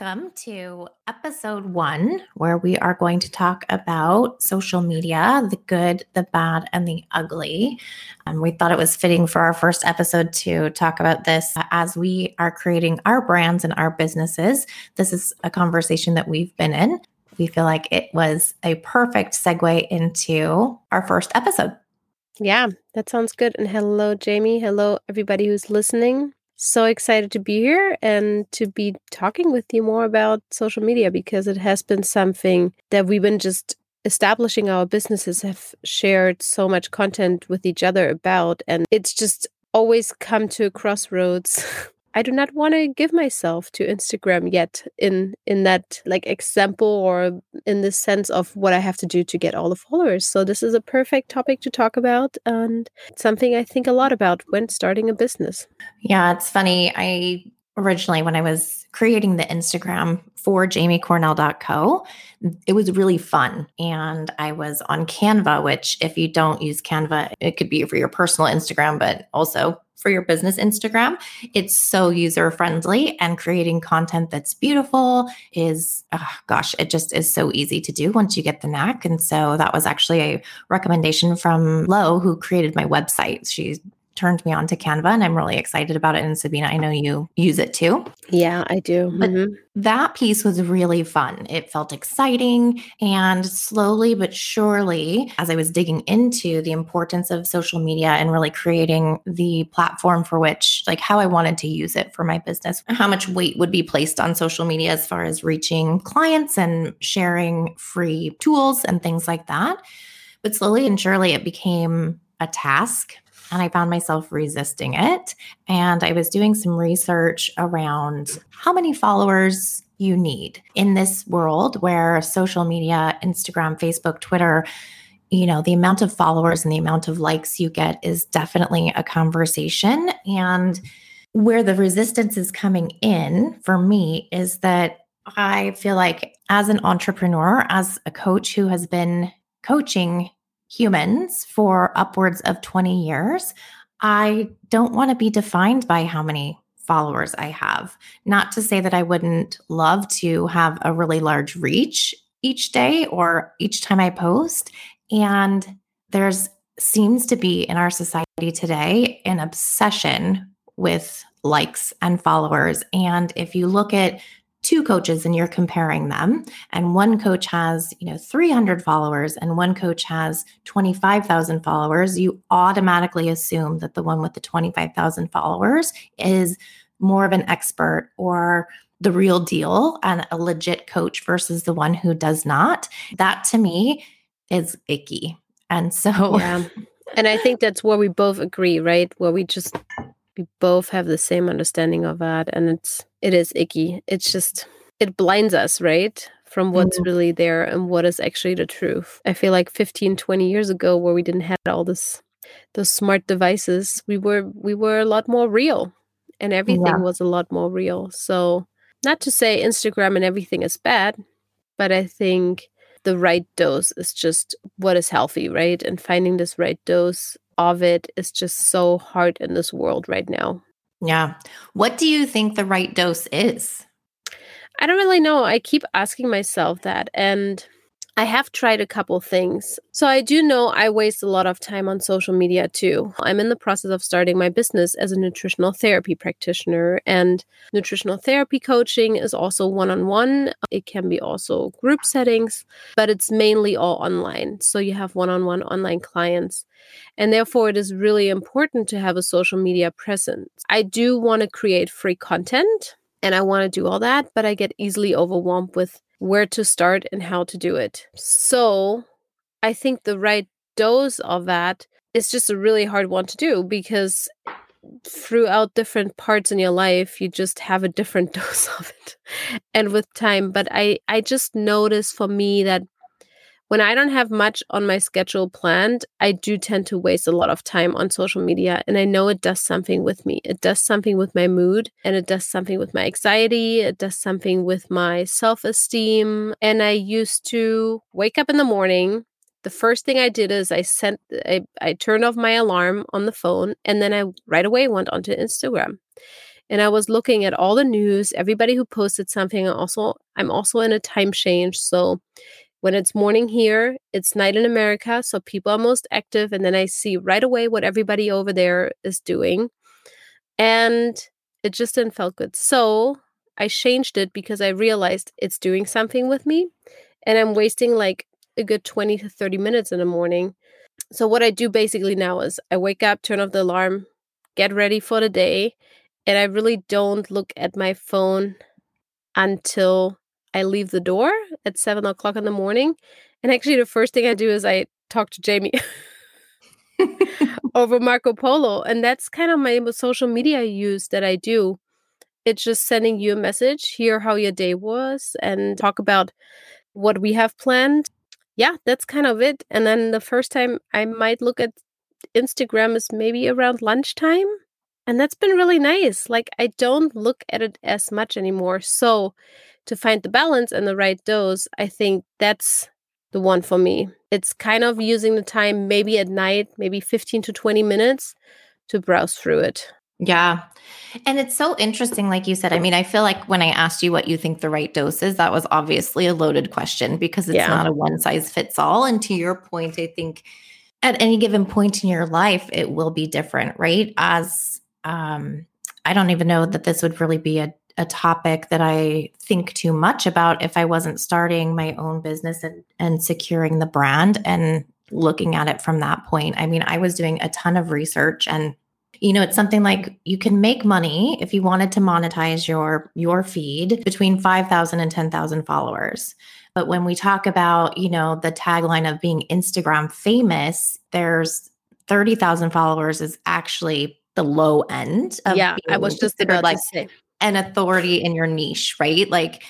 Welcome to episode one, where we are going to talk about social media the good, the bad, and the ugly. And we thought it was fitting for our first episode to talk about this as we are creating our brands and our businesses. This is a conversation that we've been in. We feel like it was a perfect segue into our first episode. Yeah, that sounds good. And hello, Jamie. Hello, everybody who's listening so excited to be here and to be talking with you more about social media because it has been something that we've been just establishing our businesses have shared so much content with each other about and it's just always come to a crossroads I do not want to give myself to Instagram yet in in that like example or in the sense of what I have to do to get all the followers. So this is a perfect topic to talk about and something I think a lot about when starting a business. Yeah, it's funny. I originally when I was creating the Instagram for jamiecornell.co, it was really fun. And I was on Canva, which if you don't use Canva, it could be for your personal Instagram, but also for your business Instagram. It's so user friendly and creating content that's beautiful is, oh gosh, it just is so easy to do once you get the knack. And so that was actually a recommendation from Lo, who created my website. She turned me on to Canva and I'm really excited about it. And Sabina, I know you use it too. Yeah, I do. Mm-hmm. that piece was really fun. It felt exciting. And slowly but surely, as I was digging into the importance of social media and really creating the platform for which, like how I wanted to use it for my business, how much weight would be placed on social media as far as reaching clients and sharing free tools and things like that. But slowly and surely, it became a task and I found myself resisting it. And I was doing some research around how many followers you need in this world where social media, Instagram, Facebook, Twitter, you know, the amount of followers and the amount of likes you get is definitely a conversation. And where the resistance is coming in for me is that I feel like as an entrepreneur, as a coach who has been coaching humans for upwards of 20 years, I don't want to be defined by how many followers I have. Not to say that I wouldn't love to have a really large reach each day or each time I post. And there's seems to be in our society today an obsession with likes and followers. And if you look at two coaches and you're comparing them. And one coach has you know 300 followers and one coach has 25,000 followers. You automatically assume that the one with the 25,000 followers is more of an expert or the real deal and a legit coach versus the one who does not. That to me is icky. And so yeah. and i think that's where we both agree right? Where we just we both have the same understanding of that and it's it is icky it's just it blinds us right from what's mm-hmm. really there and what is actually the truth i feel like 15 20 years ago where we didn't have all this those smart devices we were we were a lot more real and everything yeah. was a lot more real so not to say instagram and everything is bad but i think the right dose is just what is healthy right and finding this right dose of it is just so hard in this world right now. Yeah. What do you think the right dose is? I don't really know. I keep asking myself that. And I have tried a couple things. So I do know I waste a lot of time on social media too. I'm in the process of starting my business as a nutritional therapy practitioner, and nutritional therapy coaching is also one on one. It can be also group settings, but it's mainly all online. So you have one on one online clients. And therefore, it is really important to have a social media presence. I do want to create free content and I want to do all that, but I get easily overwhelmed with where to start and how to do it. So I think the right dose of that is just a really hard one to do because throughout different parts in your life you just have a different dose of it and with time but i i just notice for me that when I don't have much on my schedule planned, I do tend to waste a lot of time on social media. And I know it does something with me. It does something with my mood and it does something with my anxiety. It does something with my self esteem. And I used to wake up in the morning. The first thing I did is I sent, I, I turned off my alarm on the phone and then I right away went onto Instagram. and I was looking at all the news, everybody who posted something. Also, I'm also in a time change. So when it's morning here, it's night in America. So people are most active. And then I see right away what everybody over there is doing. And it just didn't feel good. So I changed it because I realized it's doing something with me. And I'm wasting like a good 20 to 30 minutes in the morning. So what I do basically now is I wake up, turn off the alarm, get ready for the day, and I really don't look at my phone until I leave the door at seven o'clock in the morning. And actually, the first thing I do is I talk to Jamie over Marco Polo. And that's kind of my social media use that I do. It's just sending you a message, hear how your day was, and talk about what we have planned. Yeah, that's kind of it. And then the first time I might look at Instagram is maybe around lunchtime. And that's been really nice. Like, I don't look at it as much anymore. So, to find the balance and the right dose, I think that's the one for me. It's kind of using the time maybe at night, maybe 15 to 20 minutes to browse through it. Yeah. And it's so interesting, like you said. I mean, I feel like when I asked you what you think the right dose is, that was obviously a loaded question because it's yeah. not a one size fits all. And to your point, I think at any given point in your life, it will be different, right? As um, I don't even know that this would really be a, a topic that I think too much about if I wasn't starting my own business and, and securing the brand and looking at it from that point. I mean, I was doing a ton of research and you know it's something like you can make money if you wanted to monetize your your feed between 5000 and 10000 followers but when we talk about you know the tagline of being instagram famous there's 30000 followers is actually the low end yeah i was just about like. An authority in your niche right? Like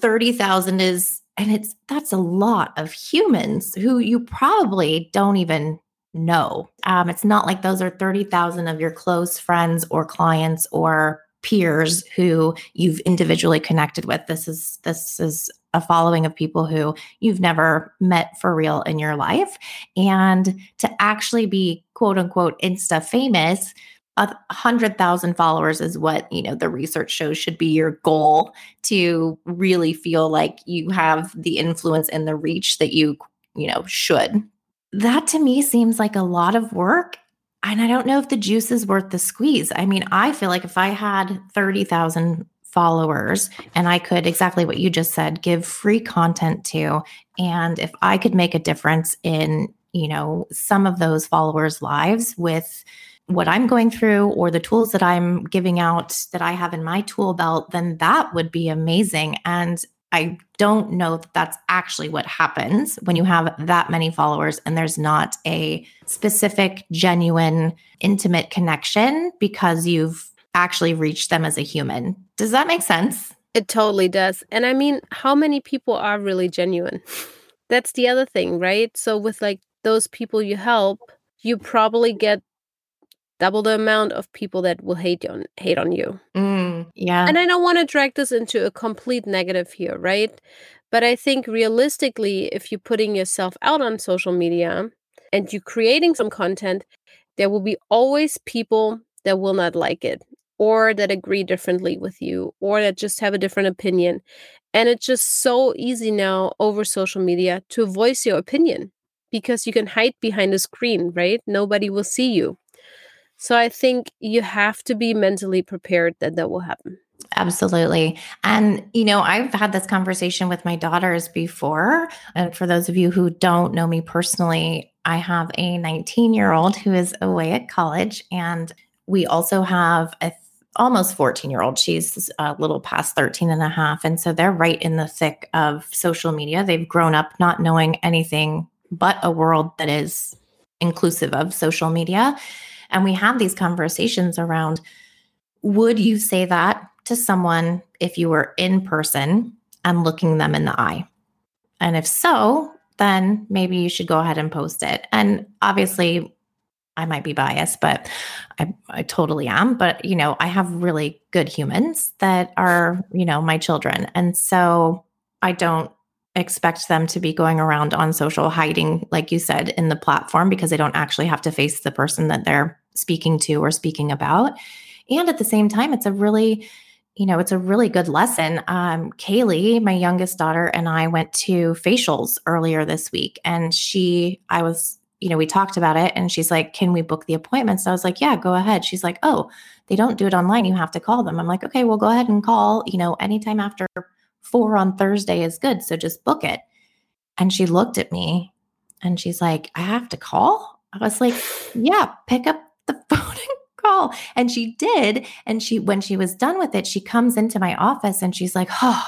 30000 is and it's that's a lot of humans who you probably don't even know. Um, it's not like those are 30000 of your close friends or clients or peers who you've individually connected with. This is this is a following of people who you've never met for real in your life. And to actually be quote unquote insta famous a hundred thousand followers is what you know the research shows should be your goal to really feel like you have the influence and the reach that you you know should. That to me seems like a lot of work and i don't know if the juice is worth the squeeze. I mean i feel like if i had 30,000 followers and i could exactly what you just said give free content to and if i could make a difference in you know some of those followers lives with what I'm going through or the tools that I'm giving out that I have in my tool belt, then that would be amazing. And I don't know that that's actually what happens when you have that many followers and there's not a specific, genuine, intimate connection because you've actually reached them as a human. Does that make sense? It totally does. And I mean, how many people are really genuine? That's the other thing, right? So, with like those people you help, you probably get double the amount of people that will hate on hate on you. Mm, yeah. And I don't want to drag this into a complete negative here, right? But I think realistically, if you're putting yourself out on social media and you're creating some content, there will be always people that will not like it or that agree differently with you or that just have a different opinion. And it's just so easy now over social media to voice your opinion because you can hide behind a screen, right? Nobody will see you. So I think you have to be mentally prepared that that will happen. Absolutely. And, you know, I've had this conversation with my daughters before. And for those of you who don't know me personally, I have a 19 year old who is away at college. And we also have a almost 14 year old. She's uh, a little past 13 and a half. And so they're right in the thick of social media. They've grown up not knowing anything but a world that is inclusive of social media. And we have these conversations around would you say that to someone if you were in person and looking them in the eye? And if so, then maybe you should go ahead and post it. And obviously, I might be biased, but I, I totally am. But, you know, I have really good humans that are, you know, my children. And so I don't expect them to be going around on social hiding, like you said, in the platform because they don't actually have to face the person that they're speaking to or speaking about. And at the same time, it's a really, you know, it's a really good lesson. Um, Kaylee, my youngest daughter, and I went to facials earlier this week, and she, I was, you know, we talked about it, and she's like, "Can we book the appointments?" I was like, "Yeah, go ahead." She's like, "Oh, they don't do it online. You have to call them." I'm like, "Okay, well, go ahead and call. You know, anytime after four on Thursday is good, so just book it." And she looked at me, and she's like, "I have to call." I was like, "Yeah, pick up the phone call. And she did. And she, when she was done with it, she comes into my office and she's like, oh,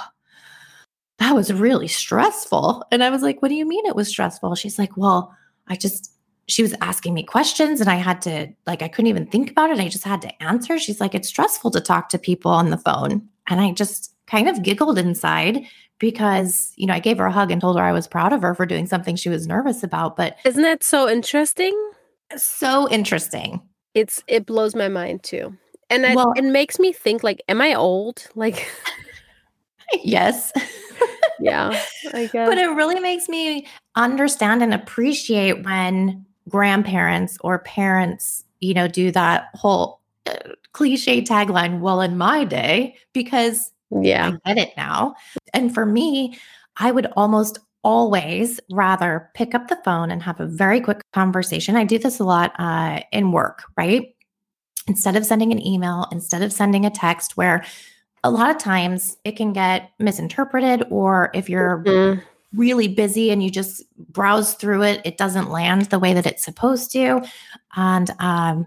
that was really stressful. And I was like, what do you mean it was stressful? She's like, well, I just, she was asking me questions and I had to, like, I couldn't even think about it. I just had to answer. She's like, it's stressful to talk to people on the phone. And I just kind of giggled inside because, you know, I gave her a hug and told her I was proud of her for doing something she was nervous about. But isn't that so interesting? So interesting. It's it blows my mind too and I, well, it makes me think like am i old? Like yes. Yeah i guess but it really makes me understand and appreciate when grandparents or parents you know do that whole uh, cliche tagline well in my day because yeah. I get it now. And for me i would almost always rather pick up the phone and have a very quick conversation. I do this a lot uh, in work, right? Instead of sending an email, instead of sending a text, where a lot of times it can get misinterpreted, or if you're mm-hmm. really busy and you just browse through it, it doesn't land the way that it's supposed to. And um,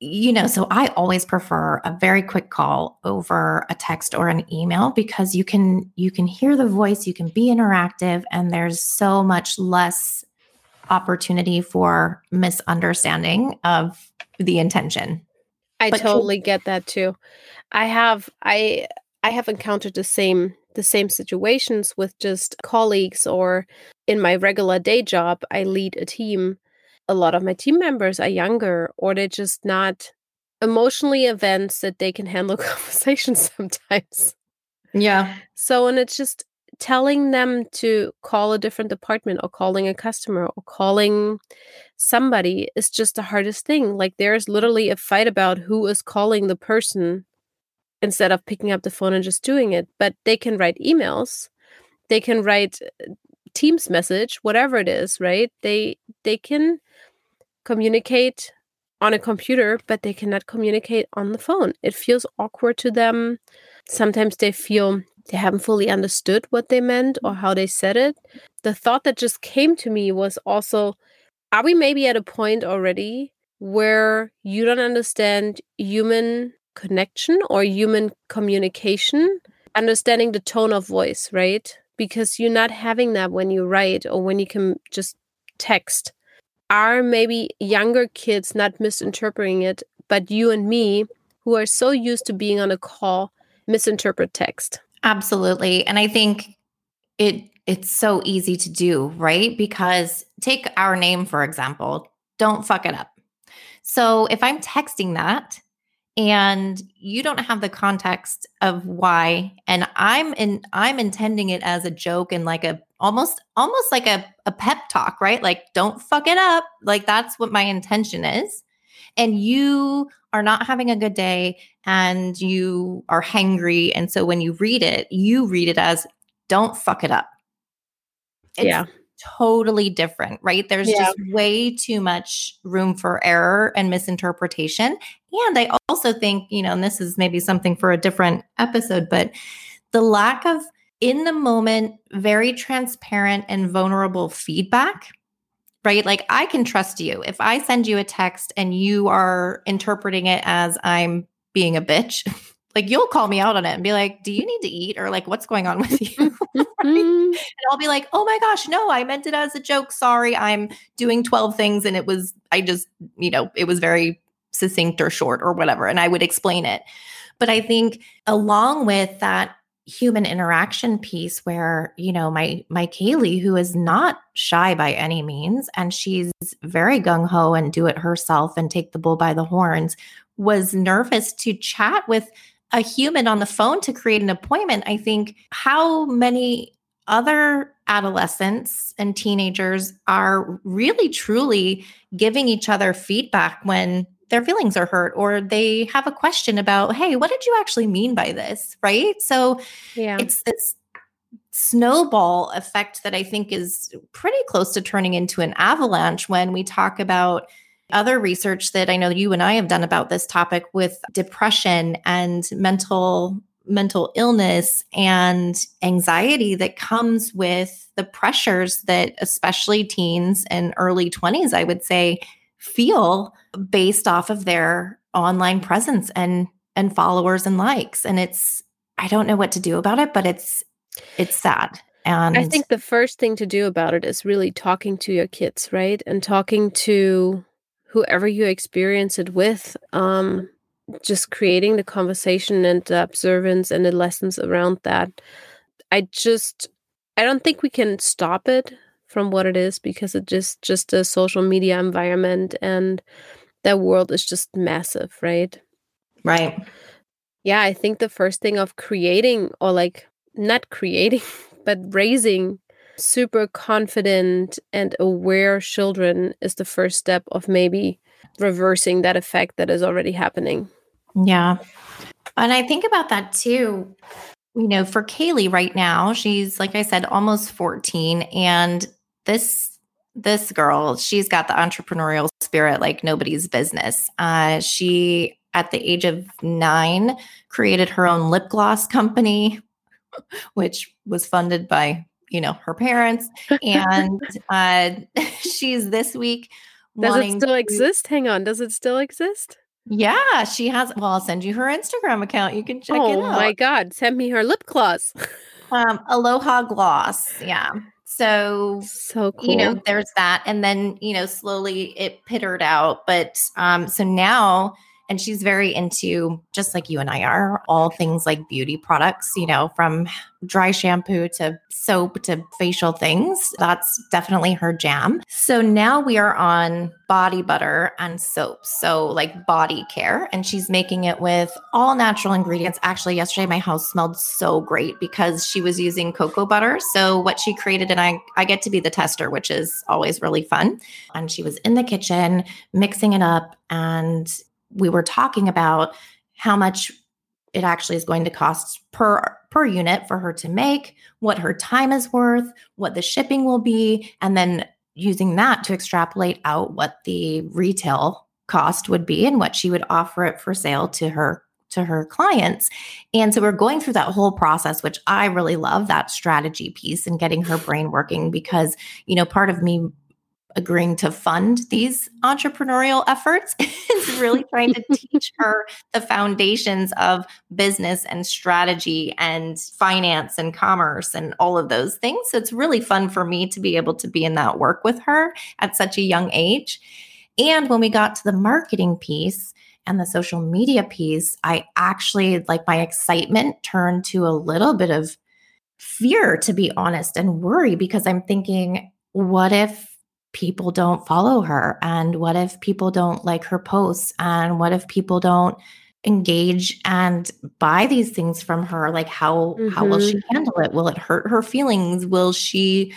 you know, so I always prefer a very quick call over a text or an email because you can you can hear the voice, you can be interactive and there's so much less opportunity for misunderstanding of the intention. I but totally get that too. I have I I have encountered the same the same situations with just colleagues or in my regular day job I lead a team a lot of my team members are younger or they're just not emotionally events that they can handle conversations sometimes. Yeah. So, and it's just telling them to call a different department or calling a customer or calling somebody is just the hardest thing. Like, there's literally a fight about who is calling the person instead of picking up the phone and just doing it. But they can write emails, they can write uh, Teams message, whatever it is, right? They they can communicate on a computer, but they cannot communicate on the phone. It feels awkward to them. Sometimes they feel they haven't fully understood what they meant or how they said it. The thought that just came to me was also are we maybe at a point already where you don't understand human connection or human communication, understanding the tone of voice, right? Because you're not having that when you write or when you can just text are maybe younger kids not misinterpreting it, but you and me, who are so used to being on a call, misinterpret text. Absolutely. And I think it it's so easy to do, right? Because take our name for example, don't fuck it up. So if I'm texting that and you don't have the context of why and i'm in i'm intending it as a joke and like a almost almost like a, a pep talk right? Like don't fuck it up. Like that's what my intention is. And you are not having a good day and you are hangry. And so when you read it you read it as don't fuck it up. It's yeah totally different right there's yeah. just way too much room for error and misinterpretation and I also think, you know, and this is maybe something for a different episode, but the lack of in the moment, very transparent and vulnerable feedback, right? Like I can trust you. If I send you a text and you are interpreting it as I'm being a bitch, like you'll call me out on it and be like, "Do you need to eat?" or like, "What's going on with you?" Mm. and I'll be like, "Oh my gosh, no, I meant it as a joke. Sorry, I'm doing 12 things and it was I just, you know, it was very succinct or short or whatever and I would explain it. But I think along with that human interaction piece where you know my my Kaylee who is not shy by any means and she's very gung ho and do it herself and take the bull by the horns was nervous to chat with a human on the phone to create an appointment i think how many other adolescents and teenagers are really truly giving each other feedback when their feelings are hurt or they have a question about, hey, what did you actually mean by this? Right. So yeah. it's this snowball effect that I think is pretty close to turning into an avalanche when we talk about other research that I know you and I have done about this topic with depression and mental mental illness and anxiety that comes with the pressures that especially teens and early 20s I would say feel based off of their online presence and and followers and likes. And it's I don't know what to do about it but it's it's sad. And I think the first thing to do about it is really talking to your kids right? And talking to whoever you experience it with um just creating the conversation and the observance and the lessons around that. I just i don't think we can stop it from what it is because it just just a social media environment and that world is just massive right? Right. Yeah i think the first thing of creating or like not creating but raising super confident and aware children is the first step of maybe reversing that effect that is already happening yeah. And I think about that too. You know, for Kaylee right now, she's like I said, almost 14. And this this girl, she's got the entrepreneurial spirit like nobody's business. Uh, she at the age of nine created her own lip gloss company, which was funded by you know her parents and uh she's this week does it still to- exist hang on does it still exist yeah, she has. Well, I'll send you her Instagram account. You can check oh, it out. Oh my God. Send me her lip gloss. um, Aloha Gloss. Yeah. So, so cool. You know, there's that. And then, you know, slowly it pittered out. But um, so now and she's very into just like you and I are all things like beauty products, you know, from dry shampoo to soap to facial things. That's definitely her jam. So now we are on body butter and soap. So like body care and she's making it with all natural ingredients. Actually, yesterday my house smelled so great because she was using cocoa butter. So what she created and I I get to be the tester, which is always really fun. And she was in the kitchen mixing it up and we were talking about how much it actually is going to cost per per unit for her to make, what her time is worth, what the shipping will be, and then using that to extrapolate out what the retail cost would be and what she would offer it for sale to her to her clients. And so we're going through that whole process which I really love that strategy piece and getting her brain working because you know part of me agreeing to fund these entrepreneurial efforts is really trying to teach her the foundations of business and strategy and finance and commerce and all of those things. So it's really fun for me to be able to be in that work with her at such a young age. And when we got to the marketing piece, and the social media piece, I actually like my excitement turned to a little bit of fear, to be honest, and worry because I'm thinking, what if people don't follow her? And what if people don't like her posts? And what if people don't engage and buy these things from her? Like how mm-hmm. how will she mm-hmm. handle it? Will it hurt her feelings? Will she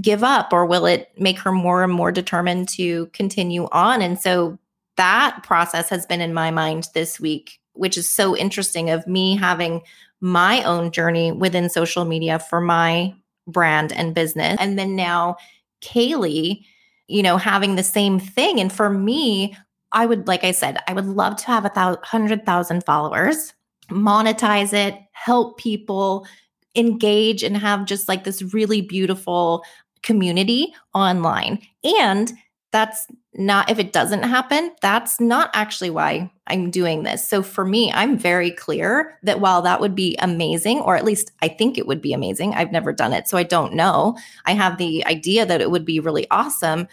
give up or will it make her more and more determined to continue on? And so that process has been in my mind this week, which is so interesting of me having my own journey within social media for my brand and business. And then now Kaylee you know, having the same thing. And for me, I would, like I said, I would love to have a hundred thousand followers, monetize it, help people engage and have just like this really beautiful community online. And that's not if it doesn't happen that's not actually why i'm doing this so for me i'm very clear that while that would be amazing or at least i think it would be amazing i've never done it so i don't know i have the idea that it would be really awesome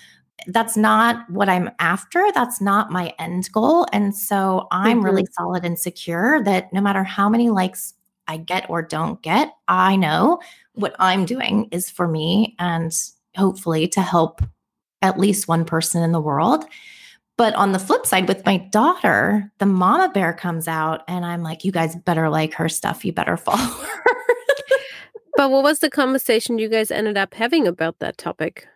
that's not what i'm after that's not my end goal and so i'm mm-hmm. really solid and secure that no matter how many likes i get or don't get i know what i'm doing is for me and hopefully to help at least one person in the world. But on the flip side, with my daughter, the mama bear comes out, and I'm like, you guys better like her stuff. You better follow her. but what was the conversation you guys ended up having about that topic?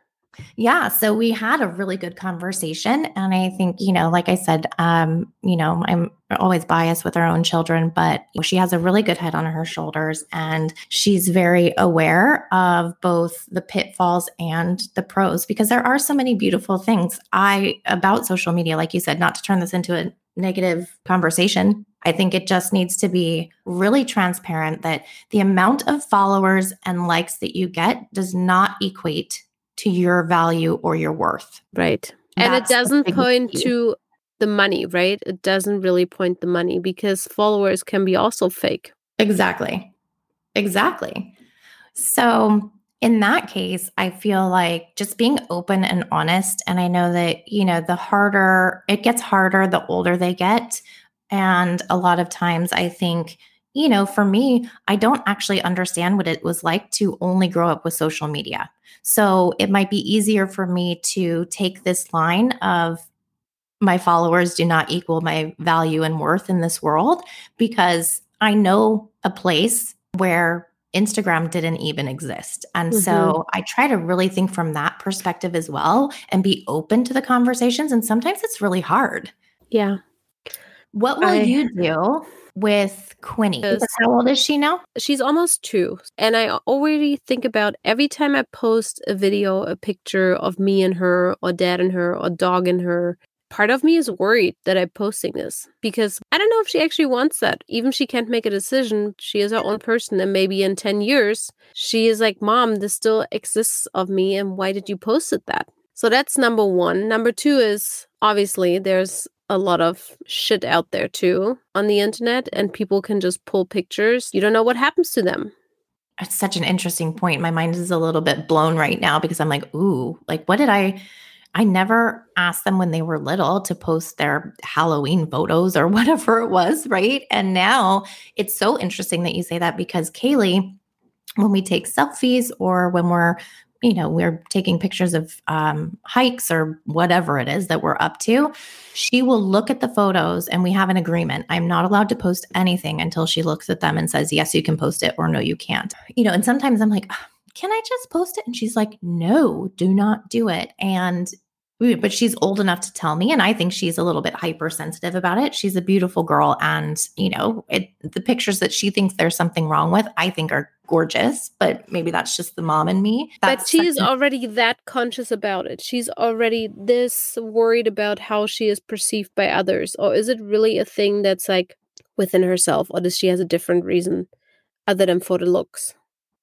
Yeah, so we had a really good conversation. And I think, you know, like I said, um, you know, I'm always biased with our own children, but she has a really good head on her shoulders and she's very aware of both the pitfalls and the pros because there are so many beautiful things I about social media, like you said, not to turn this into a negative conversation. I think it just needs to be really transparent that the amount of followers and likes that you get does not equate to your value or your worth. Right. And it doesn't point key. to the money, right? It doesn't really point the money because followers can be also fake. Exactly. Exactly. So, in that case, I feel like just being open and honest. And I know that, you know, the harder it gets harder the older they get. And a lot of times I think, you know, for me, I don't actually understand what it was like to only grow up with social media. So it might be easier for me to take this line of my followers do not equal my value and worth in this world because I know a place where Instagram didn't even exist. And mm-hmm. so I try to really think from that perspective as well and be open to the conversations. And sometimes it's really hard. Yeah. What will I, you do with Quinny. How old is she now? She's almost two. And I already think about every time I post a video, a picture of me and her, or dad and her, or dog and her. Part of me is worried that I'm posting this because I don't know if she actually wants that. Even if she can't make a decision, she is her own person. And maybe in 10 years, she is like, Mom, this still exists of me. And why did you post it that? So that's number one. Number two is obviously there's a lot of shit out there too on the internet, and people can just pull pictures. You don't know what happens to them. It's such an interesting point. My mind is a little bit blown right now because I'm like, ooh, like what did I? I never asked them when they were little to post their Halloween photos or whatever it was, right? And now it's so interesting that you say that because Kaylee, when we take selfies or when we're you know, we're taking pictures of um, hikes or whatever it is that we're up to, she will look at the photos and we have an agreement. I'm not allowed to post anything until she looks at them and says, yes, you can post it or no, you can't. You know, and sometimes I'm like, can I just post it? And she's like, no, do not do it. And but she's old enough to tell me and i think she's a little bit hypersensitive about it she's a beautiful girl and you know it, the pictures that she thinks there's something wrong with i think are gorgeous but maybe that's just the mom in me. That's but she's already that conscious about it. She's already this worried about how she is perceived by others. Or is it really a thing that's like within herself or does she has a different reason other than for the looks?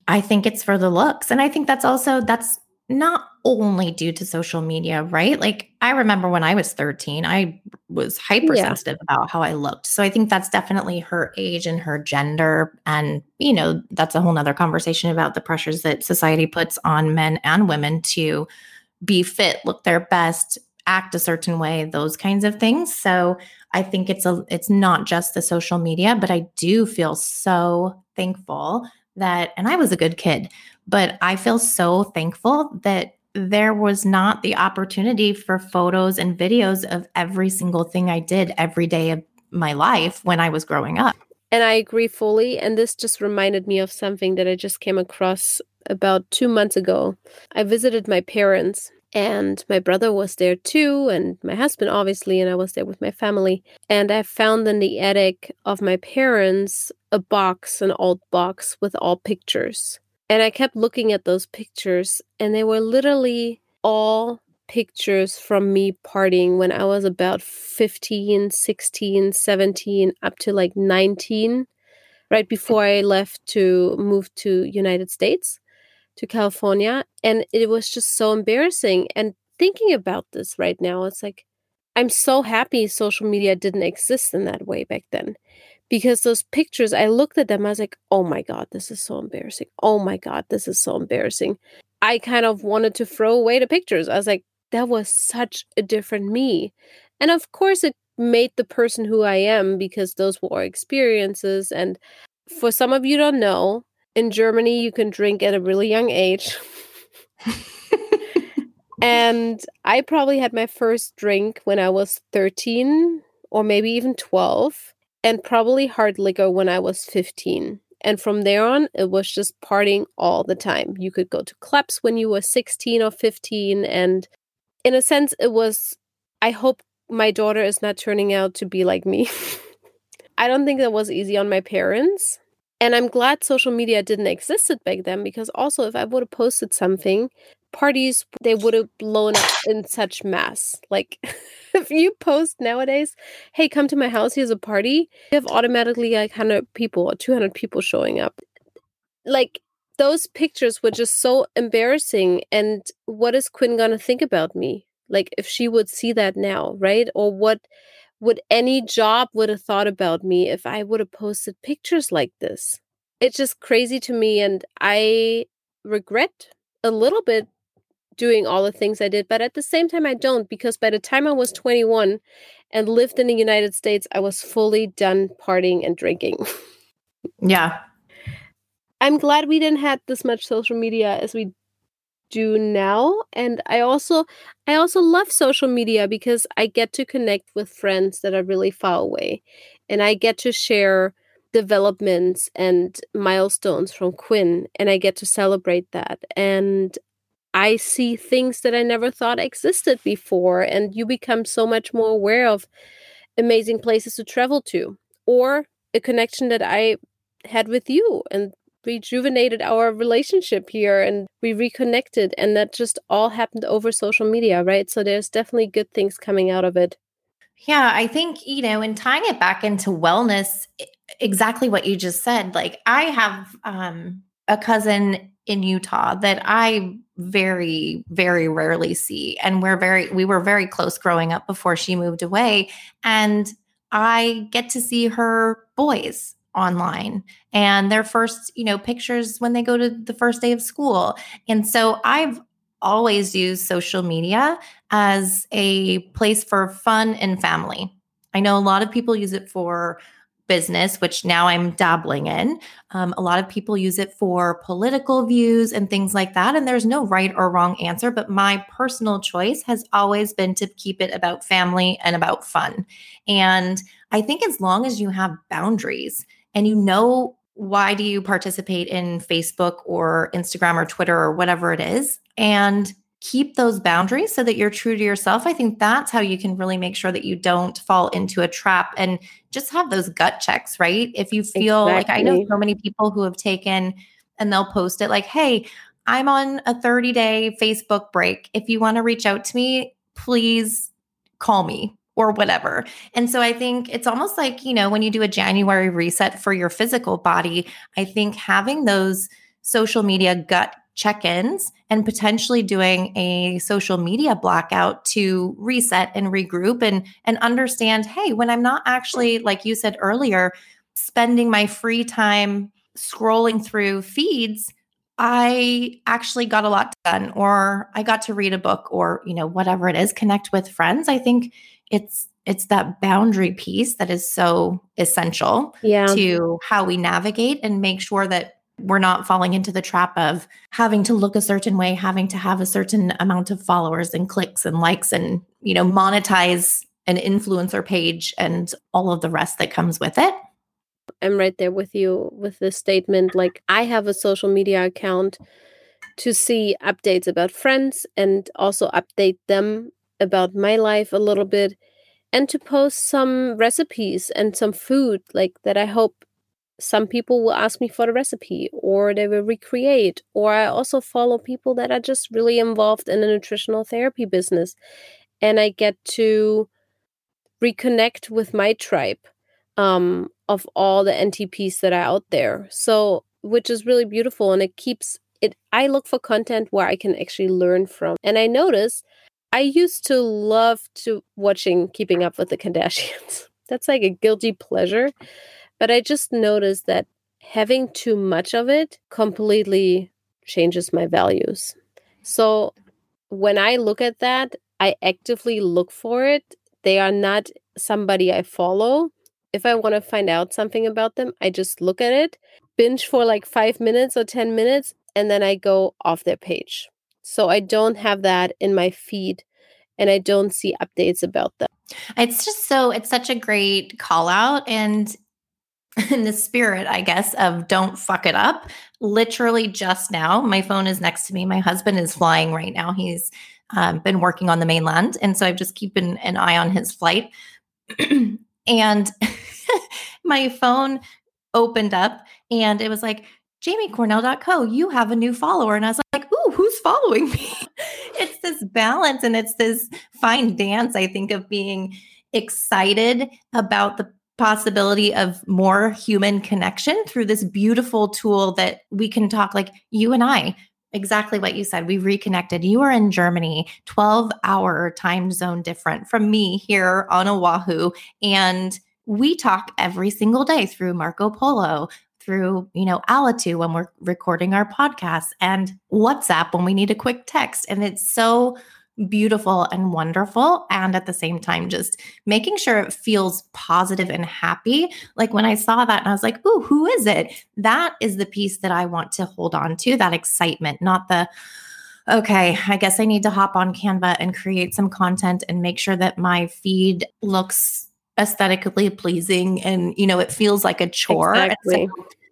I think it's for the looks. And I think that's also that's not only due to social media, right? Like I remember when I was 13, I was hypersensitive yeah. about how I looked. So I think that's definitely her age and her gender. And, you know, that's a whole nother conversation about the pressures that society puts on men and women to be fit, look their best, act a certain way, those kinds of things. So I think it's a it's not just the social media, but I do feel so thankful that and I was a good kid, but I feel so thankful that there was not the opportunity for photos and videos of every single thing I did every day of my life when I was growing up. And I agree fully. And this just reminded me of something that I just came across about two months ago. I visited my parents, and my brother was there too, and my husband, obviously, and I was there with my family. And I found in the attic of my parents a box, an old box with all pictures. And I kept looking at those pictures, and they were literally all pictures from me partying when I was about 15, 16, 17, up to like 19, right before I left to move to United States, to California. And it was just so embarrassing. And thinking about this right now, it's like, I'm so happy social media didn't exist in that way back then because those pictures, I looked at them, I was like, oh my God, this is so embarrassing. Oh my God, this is so embarrassing. I kind of wanted to throw away the pictures. I was like, that was such a different me. And of course, it made the person who I am because those were experiences. And for some of you don't know, in Germany, you can drink at a really young age. and I probably had my first drink when I was 13 or maybe even 12 and probably hard liquor when I was 15. And from there on, it was just partying all the time. You could go to clubs when you were 16 or 15. And in a sense, it was, I hope my daughter is not turning out to be like me. I don't think that was easy on my parents. And I'm glad social media didn't exist back then because also if I would have posted something, parties they would have blown up in such mass. Like if you post nowadays, hey, come to my house, here's a party, you have automatically like 100 people or 200 people showing up. Like those pictures were just so embarrassing. And what is Quinn going to think about me? Like if she would see that now, right? Or what would any job would have thought about me if I would have posted pictures like this? It's just crazy to me. And I regret a little bit doing all the things I did, but at the same time, I don't because by the time I was 21 and lived in the United States, I was fully done partying and drinking. yeah. I'm glad we didn't have this much social media as we do now and i also i also love social media because i get to connect with friends that are really far away and i get to share developments and milestones from quinn and i get to celebrate that and I see things that I never thought existed before, and you become so much more aware of amazing places to travel to, or a connection that I had with you and rejuvenated our relationship here and we reconnected and that just all happened over social media right? So there's definitely good things coming out of it. Yeah i think you know in tying it back into wellness exactly what you just said like i have um a cousin in Utah that I very very rarely see and we're very we were very close growing up before she moved away and I get to see her boys online and their first, you know, pictures when they go to the first day of school. And so I've always used social media as a place for fun and family. I know a lot of people use it for business, which now I'm dabbling in. Um, a lot of people use it for political views and things like that. And there's no right or wrong answer, but my personal choice has always been to keep it about family and about fun. And I think as long as you have boundaries and you know why do you participate in Facebook or Instagram or Twitter or whatever it is, and keep those boundaries so that you're true to yourself. I think that's how you can really make sure that you don't fall into a trap and just have those gut checks, right? If you feel exactly. like I know so many people who have taken and they'll post it like, hey, I'm on a 30 day Facebook break. If you want to reach out to me, please call me or whatever. And so I think it's almost like, you know, when you do a January reset for your physical body, I think having those social media gut check-ins and potentially doing a social media blackout to reset and regroup and and understand hey when i'm not actually like you said earlier spending my free time scrolling through feeds i actually got a lot done or i got to read a book or you know whatever it is connect with friends i think it's it's that boundary piece that is so essential yeah. to how we navigate and make sure that we're not falling into the trap of having to look a certain way, having to have a certain amount of followers and clicks and likes and, you know, monetize an influencer page and all of the rest that comes with it. I'm right there with you with this statement. Like, I have a social media account to see updates about friends and also update them about my life a little bit and to post some recipes and some food like that I hope some people will ask me for the recipe or they will recreate or i also follow people that are just really involved in the nutritional therapy business. And i get to reconnect with my tribe um, of all the ntps that are out there. So which is really beautiful and it keeps it i look for content where i can actually learn from. And i notice i used to love to watching keeping up with the kardashians. That's like a guilty pleasure but I just noticed that having too much of it completely changes my values. So when I look at that, I actively look for it. They are not somebody I follow. If I want to find out something about them, I just look at it, binge for like five minutes or 10 minutes, and then I go off their page. So I don't have that in my feed and I don't see updates about them. It's just so, it's such a great call out. And in the spirit, I guess, of don't fuck it up, literally just now, my phone is next to me. My husband is flying right now. He's um, been working on the mainland. And so I've just keeping an eye on his flight. and my phone opened up and it was like, jamiecornell.co, you have a new follower. And I was like, ooh, who's following me? it's this balance and it's this fine dance, I think, of being excited about the possibility of more human connection through this beautiful tool that we can talk like you and I exactly what you said. We reconnected. You are in Germany, 12 hour time zone different from me here on Oahu. And we talk every single day through Marco Polo, through, you know, Alitu when we're recording our podcast and WhatsApp when we need a quick text. And it's so beautiful and wonderful and at the same time just making sure it feels positive and happy. Like when i saw that and i was like ooh who is it? That is the piece that i want to hold on to that excitement not the okay i guess i need to hop on canva and create some content and make sure that my feed looks aesthetically pleasing and you know it feels like a chore. Exactly.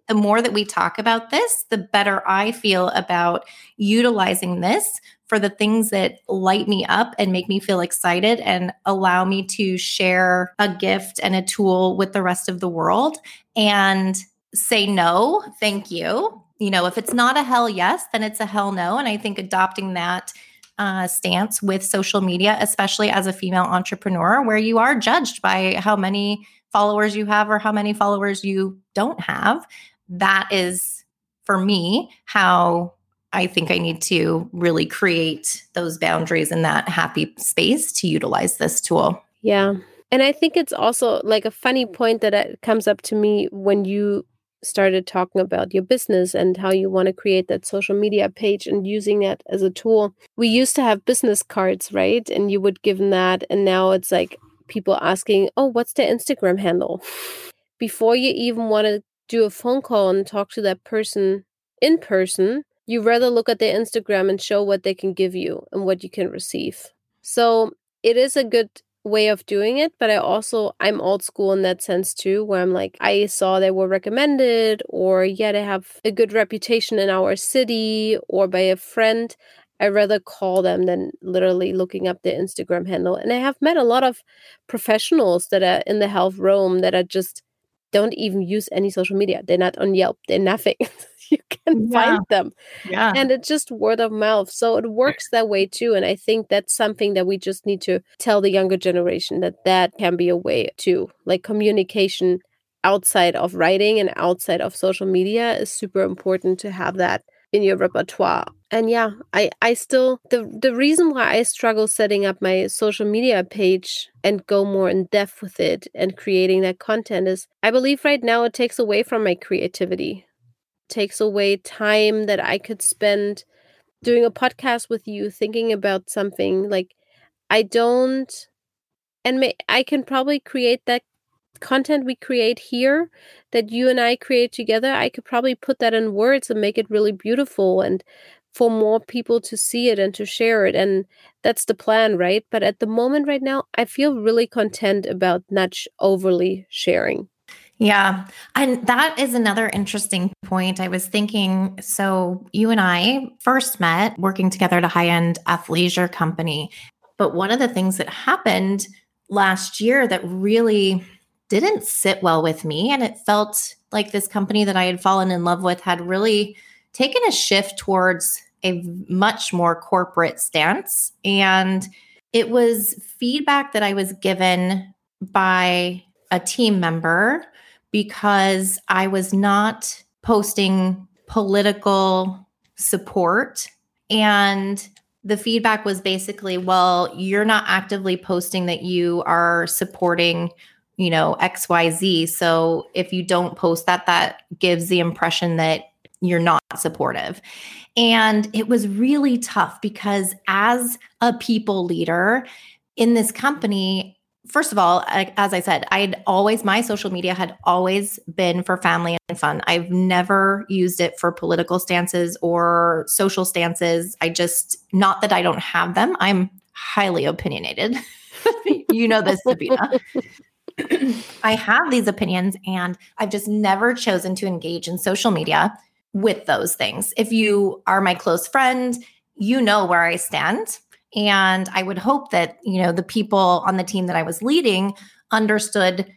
the more that we talk about this the better i feel about utilizing this for the things that light me up and make me feel excited and allow me to share a gift and a tool with the rest of the world and say no, thank you. You know, if it's not a hell yes, then it's a hell no. And I think adopting that uh, stance with social media, especially as a female entrepreneur, where you are judged by how many followers you have or how many followers you don't have, that is for me how I think I need to really create those boundaries in that happy space to utilize this tool. Yeah. And I think it's also like a funny point that it comes up to me when you started talking about your business and how you want to create that social media page and using that as a tool. We used to have business cards, right? And you would give them that. And now it's like people asking, oh, what's their Instagram handle? Before you even want to do a phone call and talk to that person in person, you rather look at their Instagram and show what they can give you and what you can receive. So it is a good way of doing it, but I also I'm old school in that sense too, where I'm like, I saw they were recommended or yeah, they have a good reputation in our city or by a friend. I rather call them than literally looking up their Instagram handle. And I have met a lot of professionals that are in the health realm that are just don't even use any social media. They're not on Yelp. They're nothing. you can yeah. find them. Yeah. And it's just word of mouth. So it works that way too. And I think that's something that we just need to tell the younger generation that that can be a way too. Like communication outside of writing and outside of social media is super important to have that in your repertoire. And yeah, I I still the the reason why I struggle setting up my social media page and go more in depth with it and creating that content is I believe right now it takes away from my creativity takes away time that I could spend doing a podcast with you thinking about something like I don't and may, I can probably create that content we create here that you and I create together I could probably put that in words and make it really beautiful and for more people to see it and to share it and that's the plan right but at the moment right now I feel really content about not overly sharing yeah. And that is another interesting point. I was thinking so, you and I first met working together at a high end athleisure company. But one of the things that happened last year that really didn't sit well with me, and it felt like this company that I had fallen in love with had really taken a shift towards a much more corporate stance. And it was feedback that I was given by a team member because I was not posting political support. And the feedback was basically, well, you're not actively posting that you are supporting, you know, XYZ. So if you don't post that, that gives the impression that you're not supportive. And it was really tough because as a people leader in this company, first of all, as I said, I'd always, my social media had always been for family and fun. I've never used it for political stances or social stances. I just, not that I don't have them, I'm highly opinionated. you know this, Sabina. I have these opinions and I've just never chosen to engage in social media with those things. If you are my close friend, you know where I stand. And I would hope that, you know, the people on the team that I was leading understood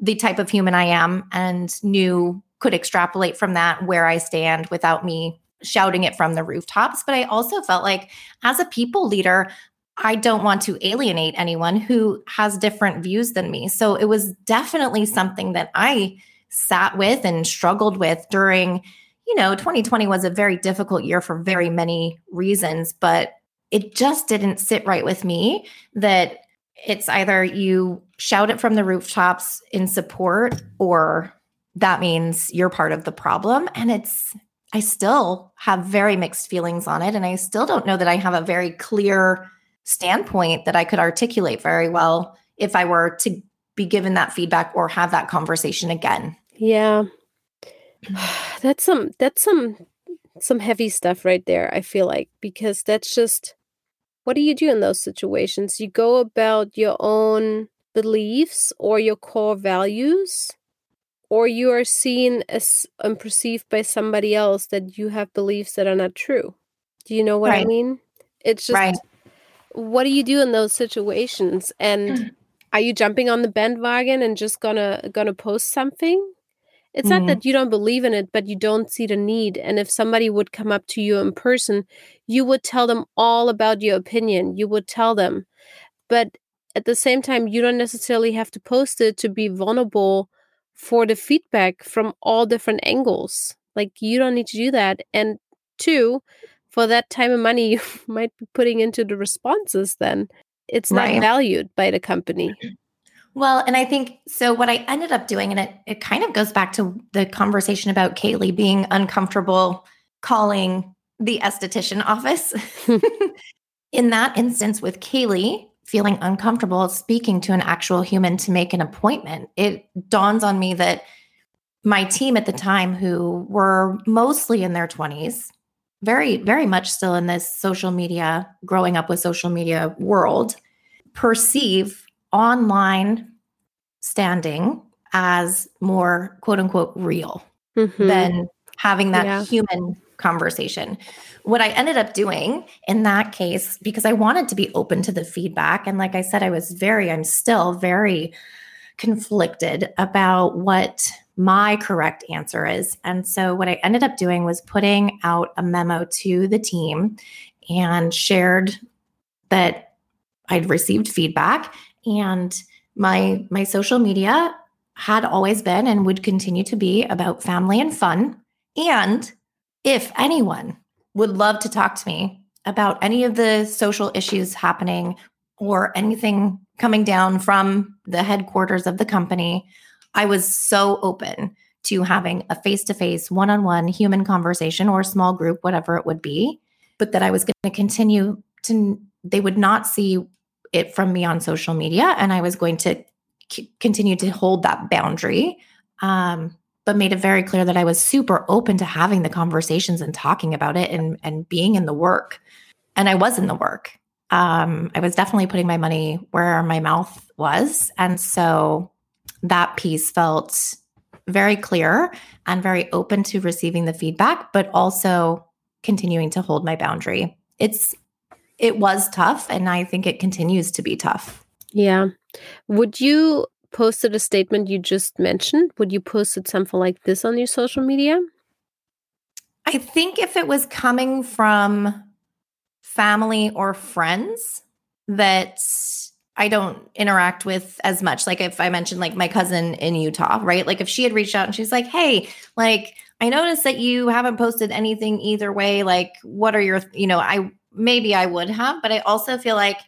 the type of human I am and knew could extrapolate from that where I stand without me shouting it from the rooftops. But I also felt like as a people leader, I don't want to alienate anyone who has different views than me. So it was definitely something that I sat with and struggled with during, you know, 2020 was a very difficult year for very many reasons, but it just didn't sit right with me that it's either you shout it from the rooftops in support or that means you're part of the problem and it's I still have very mixed feelings on it and I still don't know that I have a very clear standpoint that I could articulate very well if I were to be given that feedback or have that conversation again. Yeah. That's some that's some some heavy stuff right there, I feel like, because that's just what do you do in those situations? You go about your own beliefs or your core values or you are seen as and perceived by somebody else that you have beliefs that are not true. Do you know what right. I mean? It's just right what do you do in those situations? And mm. are you jumping on the bandwagon and just gonna gonna post something? It's mm. not that you don't believe in it, but you don't see the need. And if somebody would come up to you in person, you would tell them all about your opinion. You would tell them. But at the same time, you don't necessarily have to post it to be vulnerable for the feedback from all different angles. Like you don't need to do that. And two, for that time and money you might be putting into the responses then. It's not right. valued by the company. Well and i think so what i ended up doing and it, it kind of goes back to the conversation about kaylee being uncomfortable calling the esthetician office. In that instance with kaylee feeling uncomfortable speaking to an actual human to make an appointment it dawns on me that my team at the time who were mostly in their 20s very, very much still in this social media, growing up with social media world, perceive online standing as more quote unquote real mm-hmm. than having that yeah. human conversation. What I ended up doing in that case, because I wanted to be open to the feedback, and like I said, I was very, I'm still very conflicted about what my correct answer is. And so, what I ended up doing was putting out a memo to the team and shared that I'd received feedback and my my social media had always been and would continue to be about family and fun and if anyone would love to talk to me about any of the social issues happening or anything coming down from the headquarters of the company I was so open to having a face to face, one on one human conversation or small group, whatever it would be, but that I was going to continue to, they would not see it from me on social media. And I was going to c- continue to hold that boundary. Um, but made it very clear that I was super open to having the conversations and talking about it and, and being in the work. And I was in the work. Um, I was definitely putting my money where my mouth was. And so that piece felt very clear and very open to receiving the feedback, but also continuing to hold my boundary. It's it was tough and I think it continues to be tough. Yeah. Would you posted a statement you just mentioned? Would you posted something like this on your social media? I think if it was coming from family or friends that I don't interact with as much. Like if I mentioned like my cousin in Utah, right? Like if she had reached out and she's like, "Hey, like I noticed that you haven't posted anything either way. Like what are your, you know, I maybe I would have, but I also feel like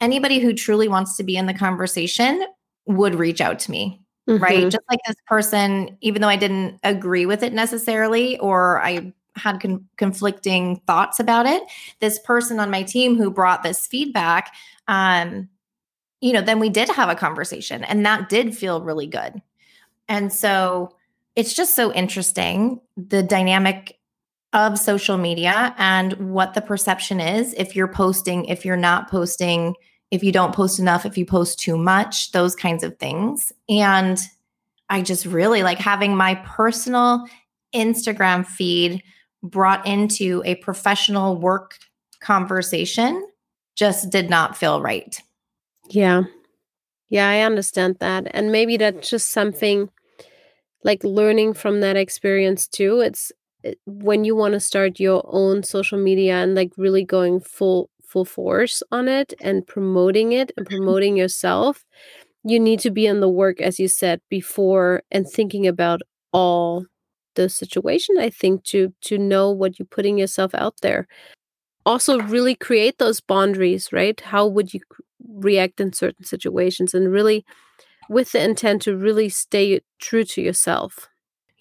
anybody who truly wants to be in the conversation would reach out to me. Mm-hmm. Right? Just like this person even though I didn't agree with it necessarily or I had con- conflicting thoughts about it, this person on my team who brought this feedback um you know, then we did have a conversation and that did feel really good. And so it's just so interesting the dynamic of social media and what the perception is if you're posting, if you're not posting, if you don't post enough, if you post too much, those kinds of things. And I just really like having my personal Instagram feed brought into a professional work conversation just did not feel right. Yeah. Yeah, I understand that. And maybe that's just something like learning from that experience too. It's it, when you want to start your own social media and like really going full full force on it and promoting it and mm-hmm. promoting yourself, you need to be in the work as you said before and thinking about all the situation i think to to know what you're putting yourself out there also really create those boundaries right how would you react in certain situations and really with the intent to really stay true to yourself.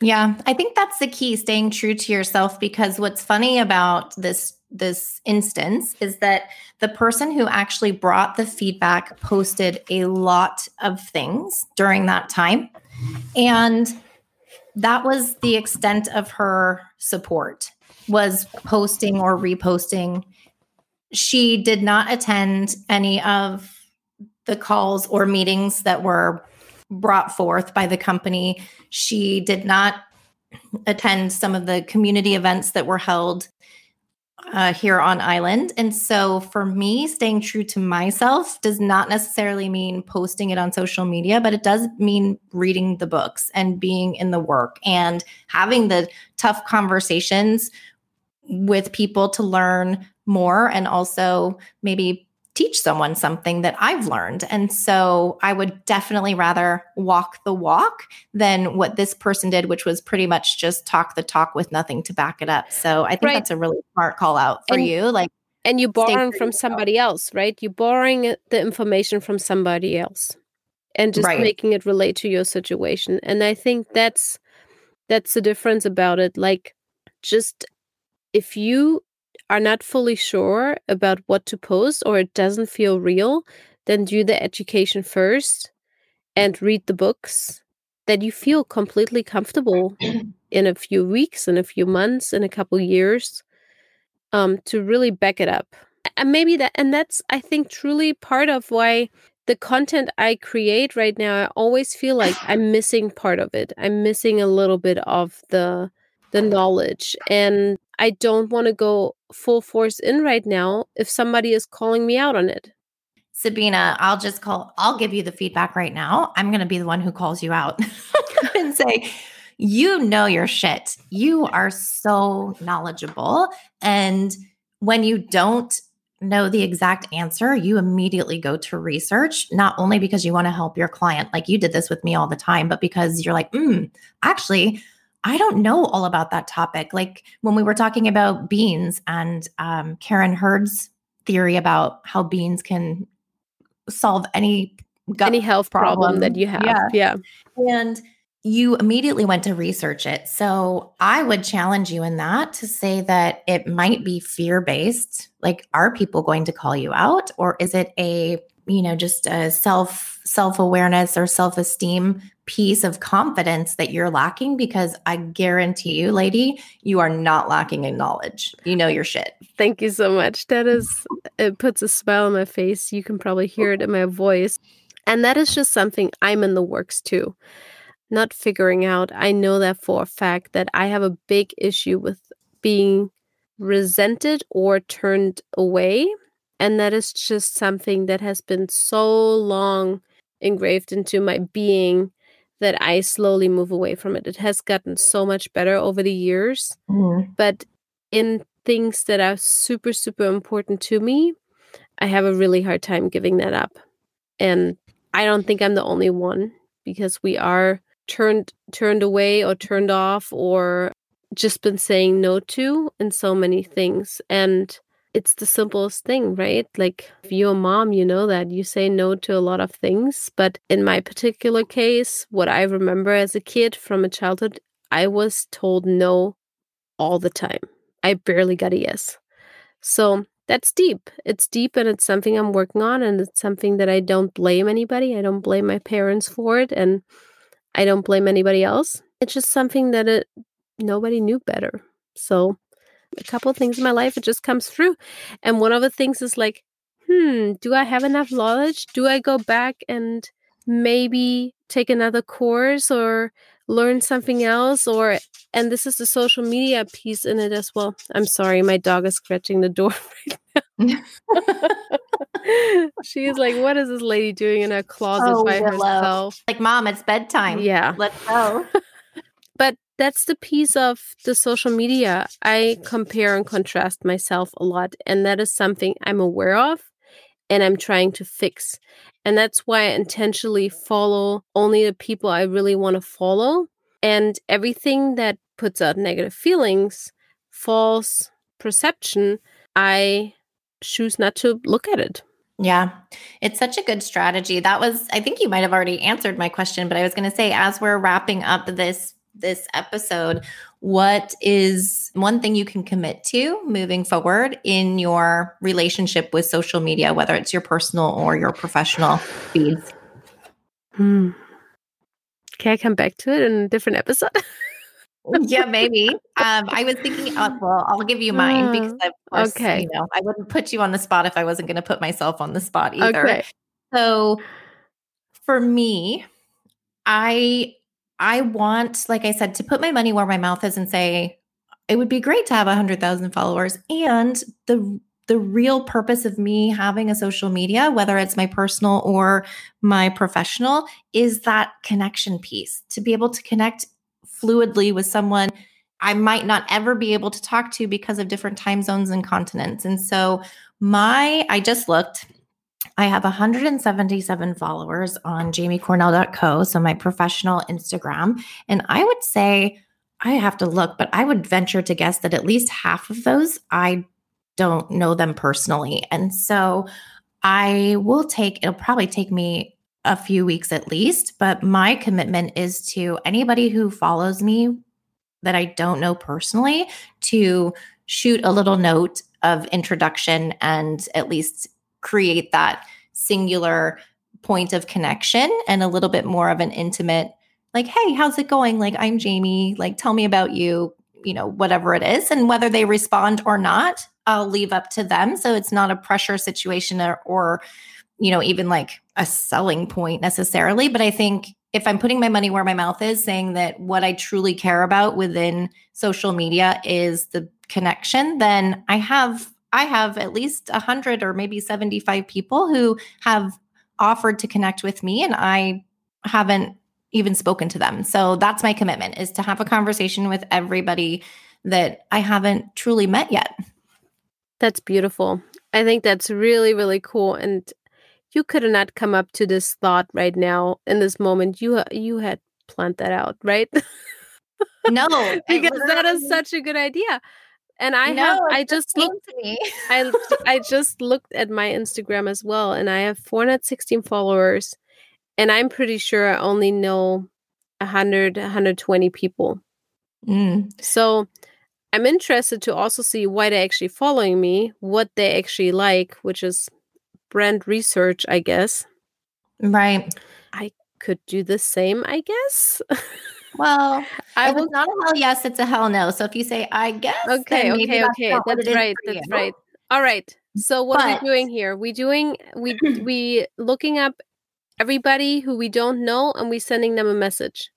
Yeah i think that's the key staying true to yourself because what's funny about this this instance is that the person who actually brought the feedback posted a lot of things during that time and that was the extent of her support was posting or reposting she did not attend any of the calls or meetings that were brought forth by the company she did not attend some of the community events that were held uh, here on island. And so for me, staying true to myself does not necessarily mean posting it on social media, but it does mean reading the books and being in the work and having the tough conversations with people to learn more and also maybe teach someone something that I've learned. And so I would definitely rather walk the walk than what this person did, which was pretty much just talk the talk with nothing to back it up. So I think right. that's a really smart call out for and, you. Like, and you borrowing from somebody else, right? You're borrowing the information from somebody else and just right. making it relate to your situation. And I think that's that's the difference about it. Like just if you are not fully sure about what to post or it doesn't feel real, then do the education first and read the books that you feel completely comfortable in a few weeks, in a few months, in a couple years, um, to really back it up. And maybe that, and that's, I think, truly part of why the content I create right now, I always feel like I'm missing part of it. I'm missing a little bit of the the knowledge and I don't want to go full force in right now if somebody is calling me out on it. Sabina, I'll just call, I'll give you the feedback right now. I'm going to be the one who calls you out and say, you know your shit. You are so knowledgeable. And when you don't know the exact answer, you immediately go to research, not only because you want to help your client, like you did this with me all the time, but because you're like, mm, actually, I don't know all about that topic. Like when we were talking about beans and um, Karen Hurd's theory about how beans can solve any any health problem, problem that you have. Yeah. yeah. And you immediately went to research it. So I would challenge you in that to say that it might be fear based. Like, are people going to call you out? Or is it a, you know, just a self self awareness or self esteem piece of confidence that you're lacking because I guarantee you, lady, you are not lacking in knowledge. You know your shit. Thank you so much. That is, it puts a smile on my face. You can probably hear it in my voice. And that is just something I'm in the works too. Not figuring out. I know that for a fact that I have a big issue with being resented or turned away. And that is just something that has been so long engraved into my being that I slowly move away from it. It has gotten so much better over the years. Mm-hmm. But in things that are super, super important to me, I have a really hard time giving that up. And I don't think I'm the only one because we are turned turned away or turned off or just been saying no to in so many things. And it's the simplest thing, right? Like if you're a mom, you know that you say no to a lot of things. But in my particular case, what I remember as a kid from a childhood, I was told no all the time. I barely got a yes. So that's deep. It's deep and it's something I'm working on and it's something that I don't blame anybody. I don't blame my parents for it and I don't blame anybody else. It's just something that it nobody knew better. So a couple of things in my life it just comes through. And one of the things is like hmm, do I have enough knowledge? Do I go back and maybe take another course or learn something else? Or and this is the social media piece in it as well. I'm sorry my dog is scratching the door right she is like what is this lady doing in her closet oh, by herself? Like mom it's bedtime. Yeah. Let's go that's the piece of the social media i compare and contrast myself a lot and that is something i'm aware of and i'm trying to fix and that's why I intentionally follow only the people I really want to follow. And everything that puts out negative feelings, false perception, I choose not to look at it. Yeah, it's such a good strategy. That was, I think you might have already answered my question, but I was going to say, as we're wrapping up this this episode, what is one thing you can commit to moving forward in your relationship with social media, whether it's your personal or your professional feeds? Hmm. Can I come back to it in a different episode? yeah, maybe. Um, I was thinking, uh, well, I'll give you mine because, of course, okay. you know, I wouldn't put you on the spot if I wasn't going to put myself on the spot either. Okay. So, for me, I I want, like I said, to put my money where my mouth is and say, it would be great to have 100,000 followers. And the the real purpose of me having a social media, whether it's my personal or my professional, is that connection piece to be able to connect fluidly with someone I might not ever be able to talk to because of different time zones and continents. And so, my, I just looked, I have 177 followers on jamiecornell.co, so my professional Instagram. And I would say, I have to look, but I would venture to guess that at least half of those I don't know them personally. And so I will take, it'll probably take me a few weeks at least, but my commitment is to anybody who follows me that I don't know personally to shoot a little note of introduction and at least create that singular point of connection and a little bit more of an intimate like hey how's it going? Like i'm jamie. Like tell me about you you know whatever it is. And whether they respond or not i'll leave up to them. So it's not a pressure situation or, or you know even like a selling point necessarily. But i think if i'm putting my money where my mouth is saying that what i truly care about within social media is the connection then i have I have at least 100 or maybe 75 people who have offered to connect with me and I haven't even spoken to them. So that's my commitment is to have a conversation with everybody that I haven't truly met yet. That's beautiful. I think that's really really cool and you could not come up to this thought right now in this moment. You you had planned that out, right? No, because that is such a good idea. And I no, have I just looked I I just looked at my Instagram as well and I have 416 followers and I'm pretty sure I only know 100 120 people. Mm. So I'm interested to also see why they're actually following me, what they actually like, which is brand research, I guess. Right. I could do the same, I guess. Well, I was not a hell yes, it's a hell no. So if you say I guess, okay, okay, okay, that's right, that's you. right. All right. So what but, are we doing here? We doing we we looking up everybody who we don't know and we sending them a message.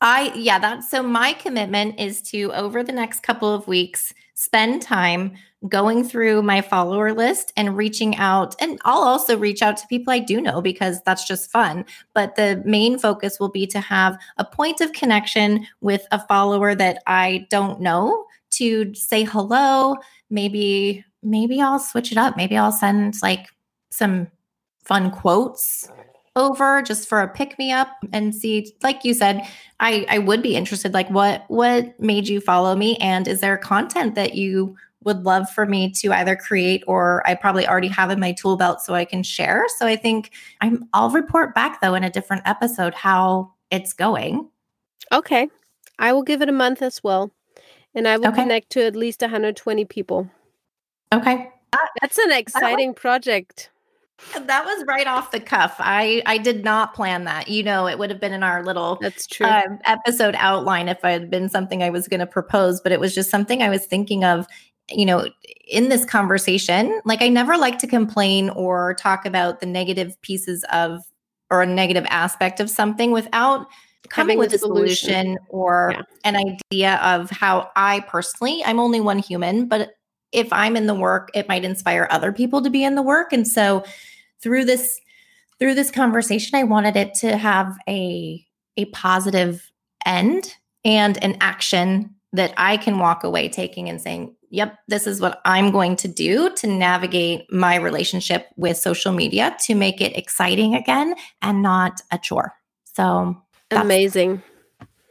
I yeah, that's so my commitment is to over the next couple of weeks spend time going through my follower list and reaching out. And I'll also reach out to people I do know because that's just fun. But the main focus will be to have a point of connection with a follower that I don't know to say hello. Maybe, maybe I'll switch it up. Maybe I'll send like some fun quotes over just for a pick me up and see like you said i i would be interested like what what made you follow me and is there content that you would love for me to either create or I probably already have in my tool belt so I can share. So I think I'm I'll report back though in a different episode how it's going. Okay. I will give it a month as well. And I will okay. connect to at least 120 people. Okay. That's an exciting project. That was right off the cuff. I I did not plan that. You know, it would have been in our little that's true um, episode outline if I had been something I was going to propose, but it was just something I was thinking of you know, in this conversation, like I never like to complain or talk about the negative pieces of or a negative aspect of something without coming with a solution, solution or yeah. an idea of how I personally, I'm only one human, but if I'm in the work, it might inspire other people to be in the work. And so through this through this conversation, I wanted it to have a a positive end and an action that I can walk away taking and saying, yep, this is what I'm going to do to navigate my relationship with social media to make it exciting again and not a chore. So that's, amazing.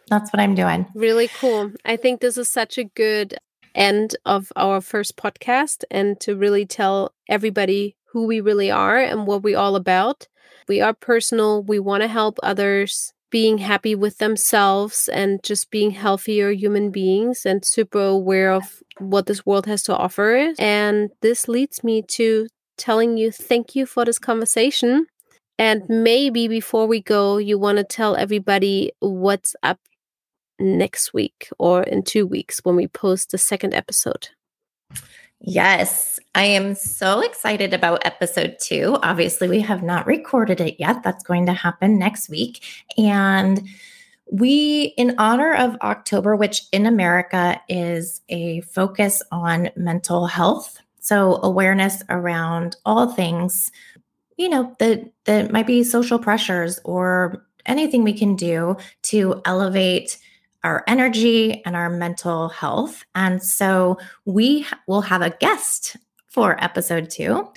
That's what I'm doing. Really cool. I think this is such a good end of our first podcast and to really tell everybody who we really are and what we're all about. We are personal, we want to help others being happy with themselves and just being healthier human beings and super aware of what this world has to offer. And this leads me to telling you thank you for this conversation. And maybe before we go, you want to tell everybody what's up next week or in two weeks when we post the second episode. Yes, I am so excited about episode two. Obviously, we have not recorded it yet. That's going to happen next week. And we, in honor of October, which in America is a focus on mental health, so awareness around all things, you know, that that might be social pressures or anything we can do to elevate our energy and our mental health. And so we will have a guest for episode two.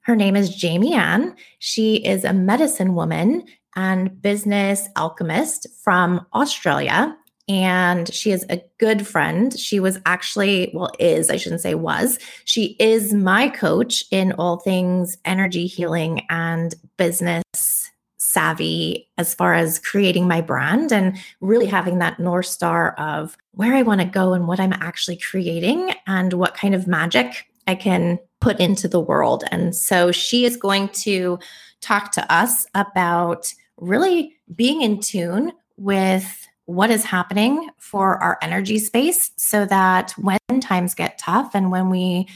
Her name is Jamie Ann. She is a medicine woman and business alchemist from Australia. And she is a good friend. She was actually, well, is, I shouldn't say was, she is my coach in all things energy healing and business savvy as far as creating my brand and really having that North Star of where I want to go and what I'm actually creating and what kind of magic I can put into the world. And so she is going to talk to us about really being in tune with what is happening for our energy space so that when times get tough and when we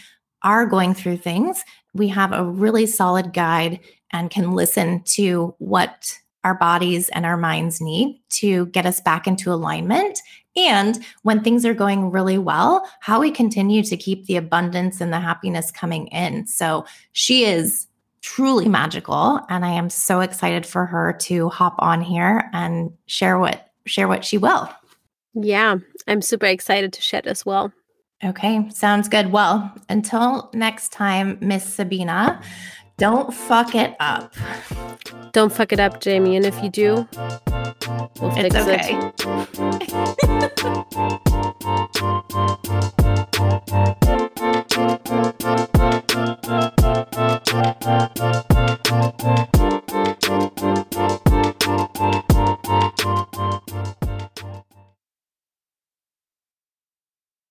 are going through things, we have a really solid guide and can listen to what our bodies and our minds need to get us back into alignment. And when things are going really well, how we continue to keep the abundance and the happiness coming in. So she is truly magical and I am so excited for her to hop on here and share what share what she will. Yeah, I'm super excited to share as well. Okay, sounds good. Well, until next time, Miss Sabina, don't fuck it up. Don't fuck it up, Jamie. And if you do, we'll fix it's okay. it.